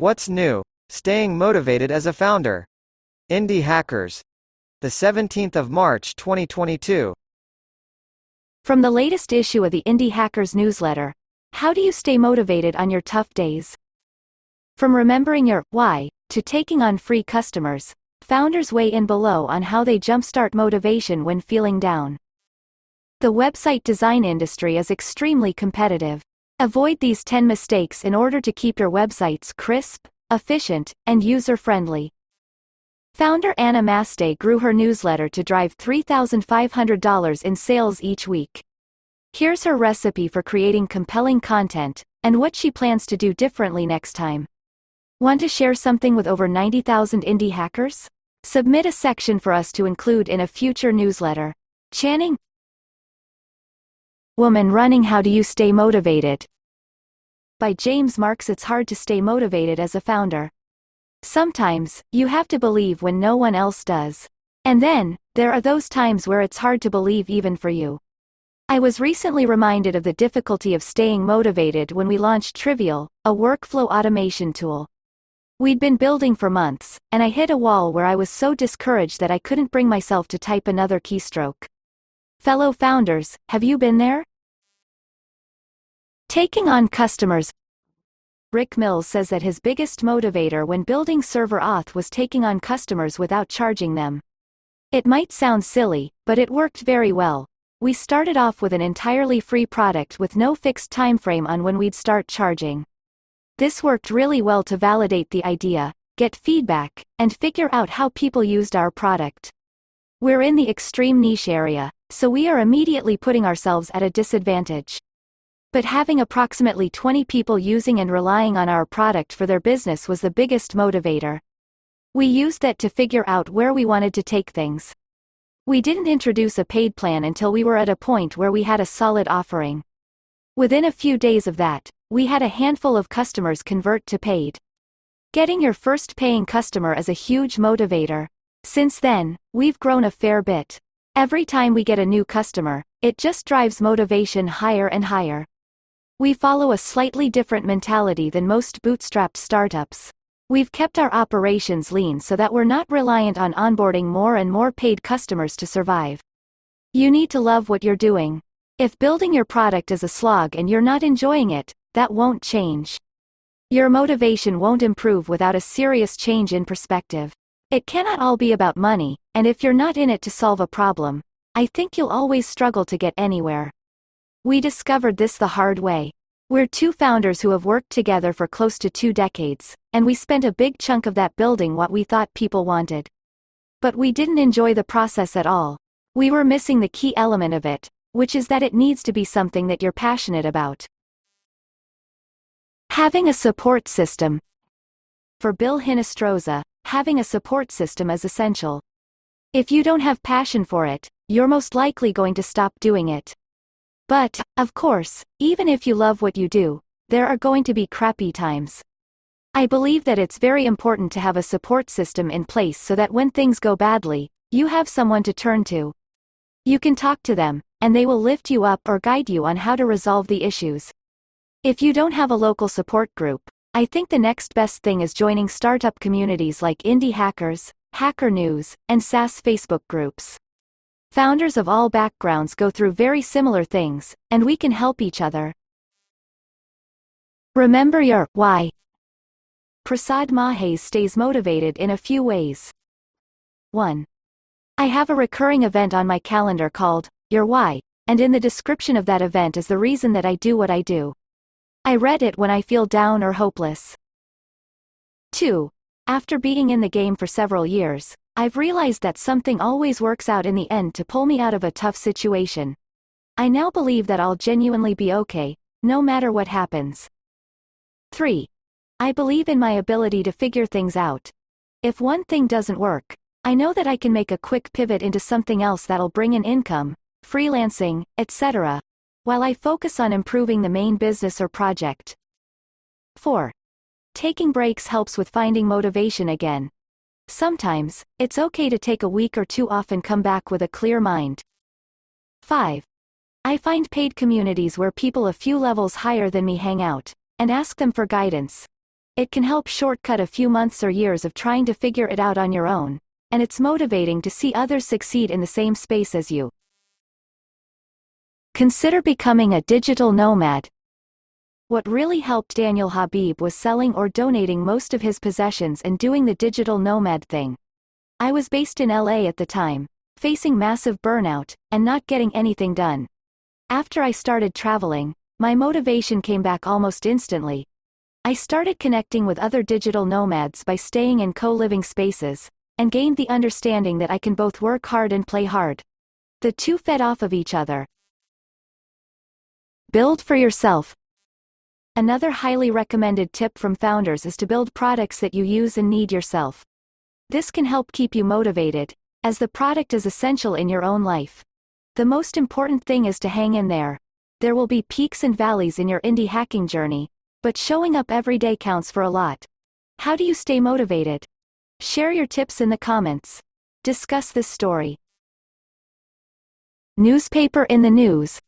What's new? Staying motivated as a founder. Indie Hackers. The 17th of March 2022. From the latest issue of the Indie Hackers newsletter, how do you stay motivated on your tough days? From remembering your why to taking on free customers, founders weigh in below on how they jumpstart motivation when feeling down. The website design industry is extremely competitive. Avoid these 10 mistakes in order to keep your websites crisp, efficient, and user-friendly. Founder Anna Maste grew her newsletter to drive $3,500 in sales each week. Here's her recipe for creating compelling content, and what she plans to do differently next time. Want to share something with over 90,000 indie hackers? Submit a section for us to include in a future newsletter. Channing Woman Running How Do You Stay Motivated? By James Marks It's hard to stay motivated as a founder. Sometimes, you have to believe when no one else does. And then, there are those times where it's hard to believe even for you. I was recently reminded of the difficulty of staying motivated when we launched Trivial, a workflow automation tool. We'd been building for months, and I hit a wall where I was so discouraged that I couldn't bring myself to type another keystroke. Fellow founders, have you been there? Taking on customers. Rick Mills says that his biggest motivator when building ServerAuth was taking on customers without charging them. It might sound silly, but it worked very well. We started off with an entirely free product with no fixed timeframe on when we'd start charging. This worked really well to validate the idea, get feedback, and figure out how people used our product. We're in the extreme niche area, so we are immediately putting ourselves at a disadvantage. But having approximately 20 people using and relying on our product for their business was the biggest motivator. We used that to figure out where we wanted to take things. We didn't introduce a paid plan until we were at a point where we had a solid offering. Within a few days of that, we had a handful of customers convert to paid. Getting your first paying customer is a huge motivator. Since then, we've grown a fair bit. Every time we get a new customer, it just drives motivation higher and higher. We follow a slightly different mentality than most bootstrapped startups. We've kept our operations lean so that we're not reliant on onboarding more and more paid customers to survive. You need to love what you're doing. If building your product is a slog and you're not enjoying it, that won't change. Your motivation won't improve without a serious change in perspective. It cannot all be about money, and if you're not in it to solve a problem, I think you'll always struggle to get anywhere. We discovered this the hard way. We're two founders who have worked together for close to two decades, and we spent a big chunk of that building what we thought people wanted. But we didn't enjoy the process at all. We were missing the key element of it, which is that it needs to be something that you're passionate about. Having a support system. For Bill Hinestroza, having a support system is essential. If you don't have passion for it, you're most likely going to stop doing it. But, of course, even if you love what you do, there are going to be crappy times. I believe that it's very important to have a support system in place so that when things go badly, you have someone to turn to. You can talk to them, and they will lift you up or guide you on how to resolve the issues. If you don't have a local support group, I think the next best thing is joining startup communities like Indie Hackers, Hacker News, and SaaS Facebook groups. Founders of all backgrounds go through very similar things, and we can help each other. Remember your why. Prasad Mahes stays motivated in a few ways. 1. I have a recurring event on my calendar called Your Why, and in the description of that event is the reason that I do what I do. I read it when I feel down or hopeless. 2. After being in the game for several years, I've realized that something always works out in the end to pull me out of a tough situation. I now believe that I'll genuinely be okay, no matter what happens. 3. I believe in my ability to figure things out. If one thing doesn't work, I know that I can make a quick pivot into something else that'll bring in income, freelancing, etc., while I focus on improving the main business or project. 4. Taking breaks helps with finding motivation again. Sometimes, it's okay to take a week or two off and come back with a clear mind. 5. I find paid communities where people a few levels higher than me hang out, and ask them for guidance. It can help shortcut a few months or years of trying to figure it out on your own, and it's motivating to see others succeed in the same space as you. Consider becoming a digital nomad. What really helped Daniel Habib was selling or donating most of his possessions and doing the digital nomad thing. I was based in LA at the time, facing massive burnout, and not getting anything done. After I started traveling, my motivation came back almost instantly. I started connecting with other digital nomads by staying in co-living spaces, and gained the understanding that I can both work hard and play hard. The two fed off of each other. Build for yourself. Another highly recommended tip from founders is to build products that you use and need yourself. This can help keep you motivated, as the product is essential in your own life. The most important thing is to hang in there. There will be peaks and valleys in your indie hacking journey, but showing up every day counts for a lot. How do you stay motivated? Share your tips in the comments. Discuss this story. Newspaper in the news.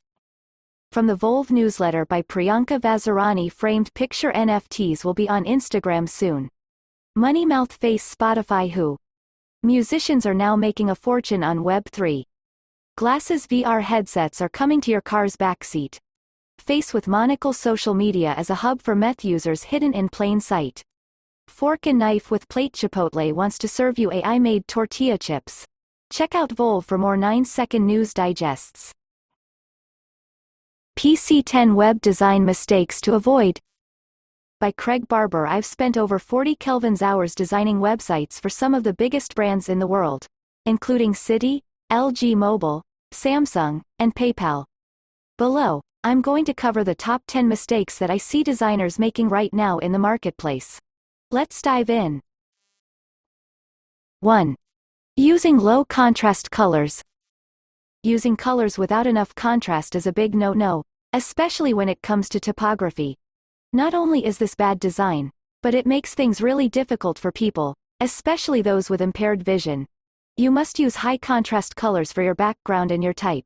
From the Volv newsletter by Priyanka Vazirani framed picture NFTs will be on Instagram soon. Money Mouth Face Spotify Who? Musicians are now making a fortune on Web3. Glasses VR headsets are coming to your car's backseat. Face with Monocle social media as a hub for meth users hidden in plain sight. Fork and knife with plate Chipotle wants to serve you AI-made tortilla chips. Check out Volv for more 9-second news digests. PC10 Web Design Mistakes to Avoid By Craig Barber I've spent over 40 Kelvin's hours designing websites for some of the biggest brands in the world, including Citi, LG Mobile, Samsung, and PayPal. Below, I'm going to cover the top 10 mistakes that I see designers making right now in the marketplace. Let's dive in. 1. Using low contrast colors. Using colors without enough contrast is a big no-no, especially when it comes to typography. Not only is this bad design, but it makes things really difficult for people, especially those with impaired vision. You must use high contrast colors for your background and your type.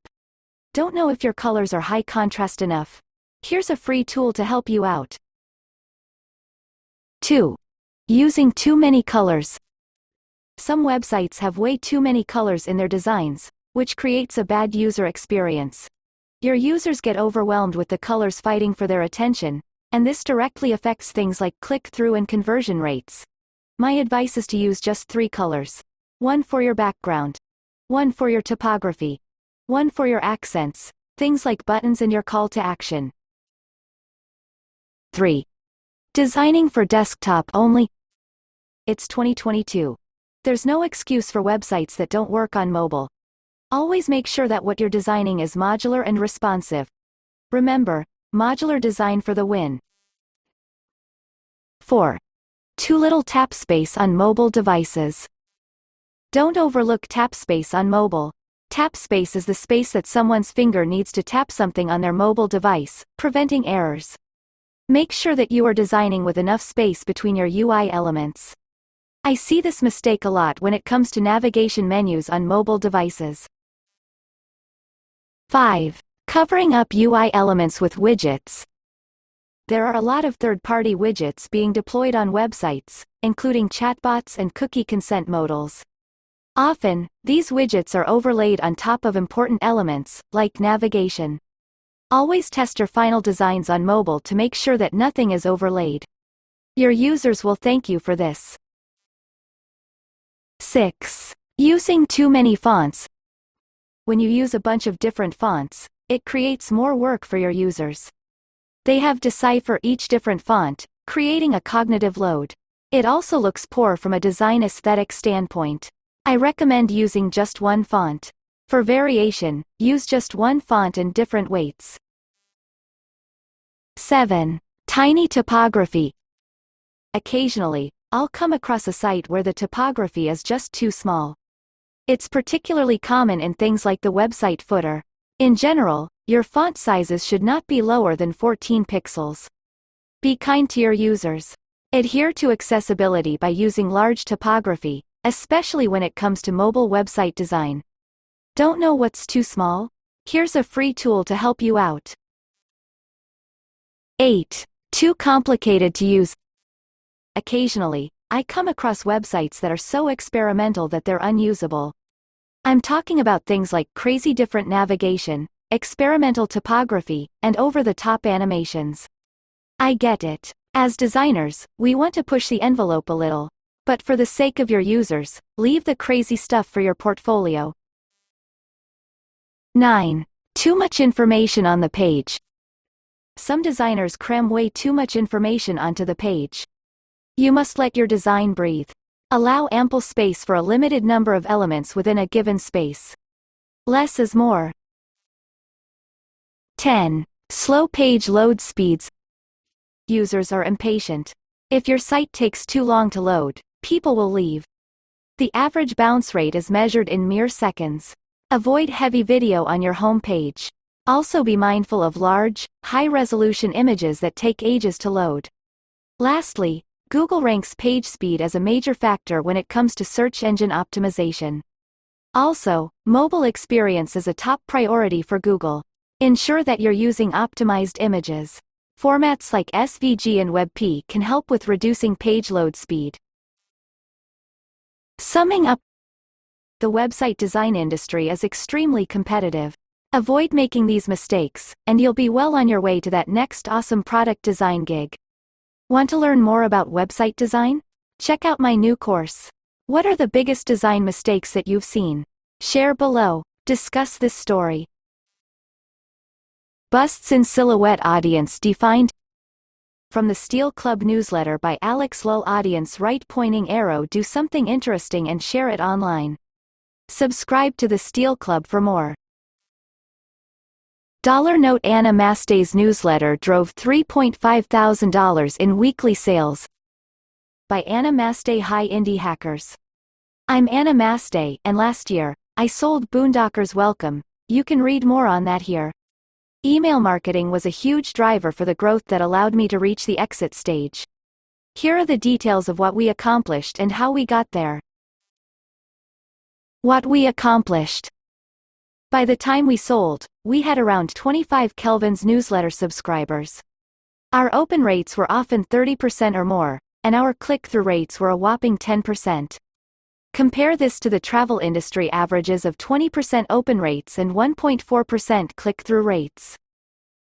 Don't know if your colors are high contrast enough? Here's a free tool to help you out. 2. Using too many colors. Some websites have way too many colors in their designs, which creates a bad user experience. Your users get overwhelmed with the colors fighting for their attention, and this directly affects things like click-through and conversion rates. My advice is to use just three colors. One for your background. One for your typography. One for your accents, things like buttons and your call to action. 3. Designing for desktop only. It's 2022. There's no excuse for websites that don't work on mobile. Always make sure that what you're designing is modular and responsive. Remember, modular design for the win. 4. Too little tap space on mobile devices. Don't overlook tap space on mobile. Tap space is the space that someone's finger needs to tap something on their mobile device, preventing errors. Make sure that you are designing with enough space between your UI elements. I see this mistake a lot when it comes to navigation menus on mobile devices. 5. Covering up UI elements with widgets. There are a lot of third-party widgets being deployed on websites, including chatbots and cookie consent modals. Often, these widgets are overlaid on top of important elements, like navigation. Always test your final designs on mobile to make sure that nothing is overlaid. Your users will thank you for this. 6. Using too many fonts. When you use a bunch of different fonts, it creates more work for your users. They have to decipher each different font, creating a cognitive load. It also looks poor from a design aesthetic standpoint. I recommend using just one font. For variation, use just one font and different weights. 7. Tiny typography. Occasionally, I'll come across a site where the typography is just too small. It's particularly common in things like the website footer. In general, your font sizes should not be lower than 14 pixels. Be kind to your users. Adhere to accessibility by using large typography, especially when it comes to mobile website design. Don't know what's too small? Here's a free tool to help you out. 8. Too complicated to use. occasionally, I come across websites that are so experimental that they're unusable. I'm talking about things like crazy different navigation, experimental typography, and over-the-top animations. I get it. As designers, we want to push the envelope a little. But for the sake of your users, leave the crazy stuff for your portfolio. 9. Too much information on the page. Some designers cram way too much information onto the page. You must let your design breathe. Allow ample space for a limited number of elements within a given space. Less is more. 10. Slow page load speeds. Users are impatient. If your site takes too long to load, people will leave. The average bounce rate is measured in mere seconds. Avoid heavy video on your home page. Also be mindful of large, high-resolution images that take ages to load. Lastly, Google ranks page speed as a major factor when it comes to search engine optimization. Also, mobile experience is a top priority for Google. Ensure that you're using optimized images. Formats like SVG and WebP can help with reducing page load speed. Summing up, the website design industry is extremely competitive. Avoid making these mistakes, and you'll be well on your way to that next awesome product design gig. Want to learn more about website design? Check out my new course. What are the biggest design mistakes that you've seen? Share below. Discuss this story. Busts in Silhouette Audience Defined From the Steal Club newsletter by Alex Llull Audience Right Pointing Arrow Do something interesting and share it online. Subscribe to the Steal Club for more. Dollar Note Anna Mastey's newsletter drove $3.5 thousand in weekly sales. By Anna Mastey Hi Indie Hackers. I'm Anna Mastey, and last year, I sold Boondockers Welcome. You can read more on that here. Email marketing was a huge driver for the growth that allowed me to reach the exit stage. Here are the details of what we accomplished and how we got there. What we accomplished. By the time we sold, we had around 25 Kelvin's newsletter subscribers. Our open rates were often 30% or more, and our click-through rates were a whopping 10%. Compare this to the travel industry averages of 20% open rates and 1.4% click-through rates.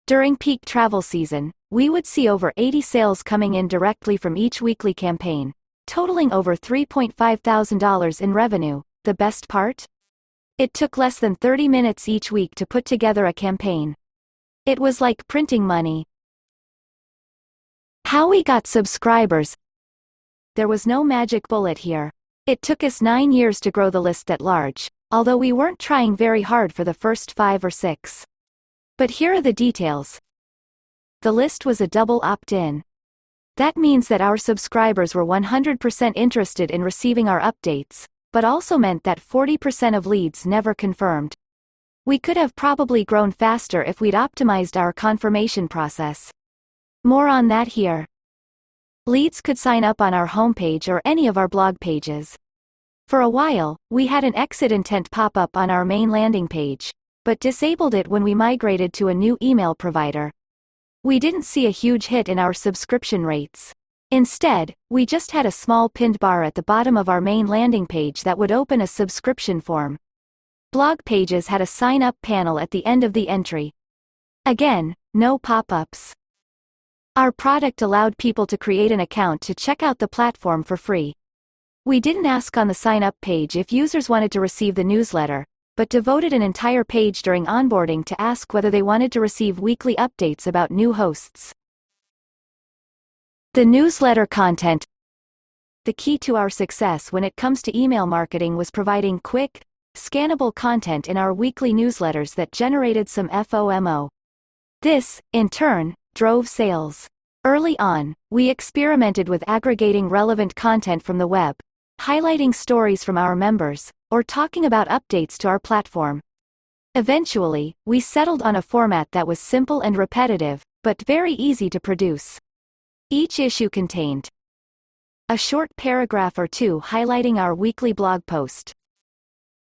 During peak travel season, we would see over 80 sales coming in directly from each weekly campaign, totaling over $3.5 thousand in revenue. The best part? It took less than 30 minutes each week to put together a campaign. It was like printing money. How we got subscribers. There was no magic bullet here. It took us nine years to grow the list at large, although we weren't trying very hard for the first five or six. But here are the details. The list was a double opt-in. That means that our subscribers were 100% interested in receiving our updates, but also meant that 40% of leads never confirmed. We could have probably grown faster if we'd optimized our confirmation process. More on that here. Leads could sign up on our homepage or any of our blog pages. For a while, we had an exit intent pop up on our main landing page, but disabled it when we migrated to a new email provider. We didn't see a huge hit in our subscription rates. Instead, we just had a small pinned bar at the bottom of our main landing page that would open a subscription form. Blog pages had a sign-up panel at the end of the entry. Again, no pop-ups. Our product allowed people to create an account to check out the platform for free. We didn't ask on the sign-up page if users wanted to receive the newsletter, but devoted an entire page during onboarding to ask whether they wanted to receive weekly updates about new hosts. The newsletter content. The key to our success when it comes to email marketing was providing quick, scannable content in our weekly newsletters that generated some FOMO. This, in turn, drove sales. Early on, we experimented with aggregating relevant content from the web, highlighting stories from our members, or talking about updates to our platform. Eventually, we settled on a format that was simple and repetitive, but very easy to produce. Each issue contained a short paragraph or two highlighting our weekly blog post,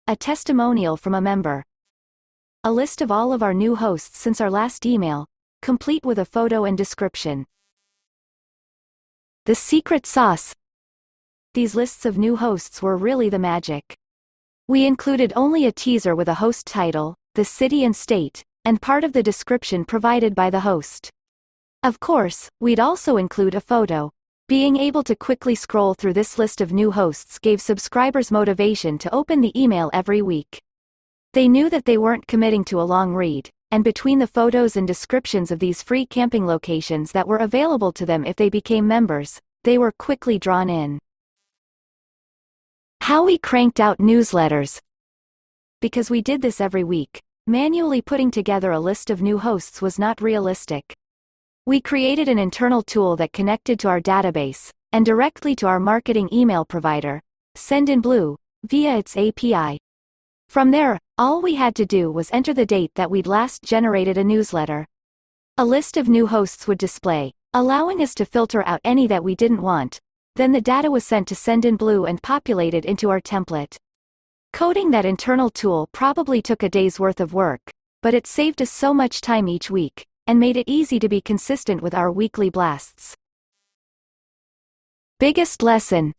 a testimonial from a member, a list of all of our new hosts since our last email, complete with a photo and description. The secret sauce. These lists of new hosts were really the magic. We included only a teaser with a host title, the city and state, and part of the description provided by the host. Of course, we'd also include a photo. Being able to quickly scroll through this list of new hosts gave subscribers motivation to open the email every week. They knew that they weren't committing to a long read, and between the photos and descriptions of these free camping locations that were available to them if they became members, they were quickly drawn in. How we cranked out newsletters. Because we did this every week, manually putting together a list of new hosts was not realistic. We created an internal tool that connected to our database, and directly to our marketing email provider, Sendinblue, via its API. From there, all we had to do was enter the date that we'd last generated a newsletter. A list of new hosts would display, allowing us to filter out any that we didn't want, then the data was sent to Sendinblue and populated into our template. Coding that internal tool probably took a day's worth of work, but it saved us so much time each week, and made it easy to be consistent with our weekly blasts. Biggest lesson.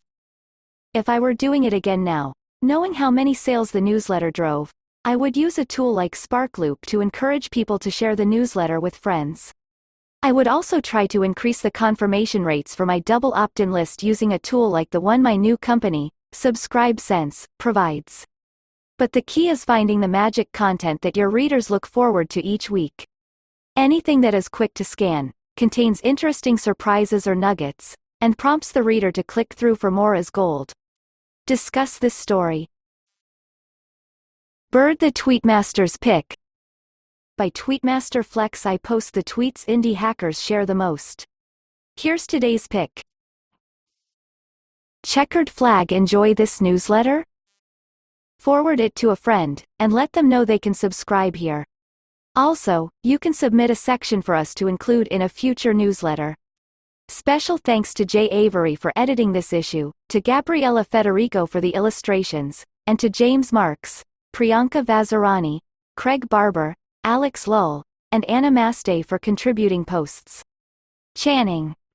If I were doing it again now, knowing how many sales the newsletter drove, I would use a tool like Sparkloop to encourage people to share the newsletter with friends. I would also try to increase the confirmation rates for my double opt-in list using a tool like the one my new company, SubscribeSense, provides. But the key is finding the magic content that your readers look forward to each week. Anything that is quick to scan, contains interesting surprises or nuggets, and prompts the reader to click through for more as gold. Discuss this story. Bird the Tweetmaster's Pick by Tweetmaster Flex I post the tweets indie hackers share the most. Here's today's pick. Checkered flag enjoy this newsletter? Forward it to a friend, and let them know they can subscribe here. Also, you can submit a section for us to include in a future newsletter. Special thanks to Jay Avery for editing this issue, to Gabriella Federico for the illustrations, and to James Marks, Priyanka Vazirani, Craig Barber, Alex Llull, and Anna Mastey for contributing posts. Channing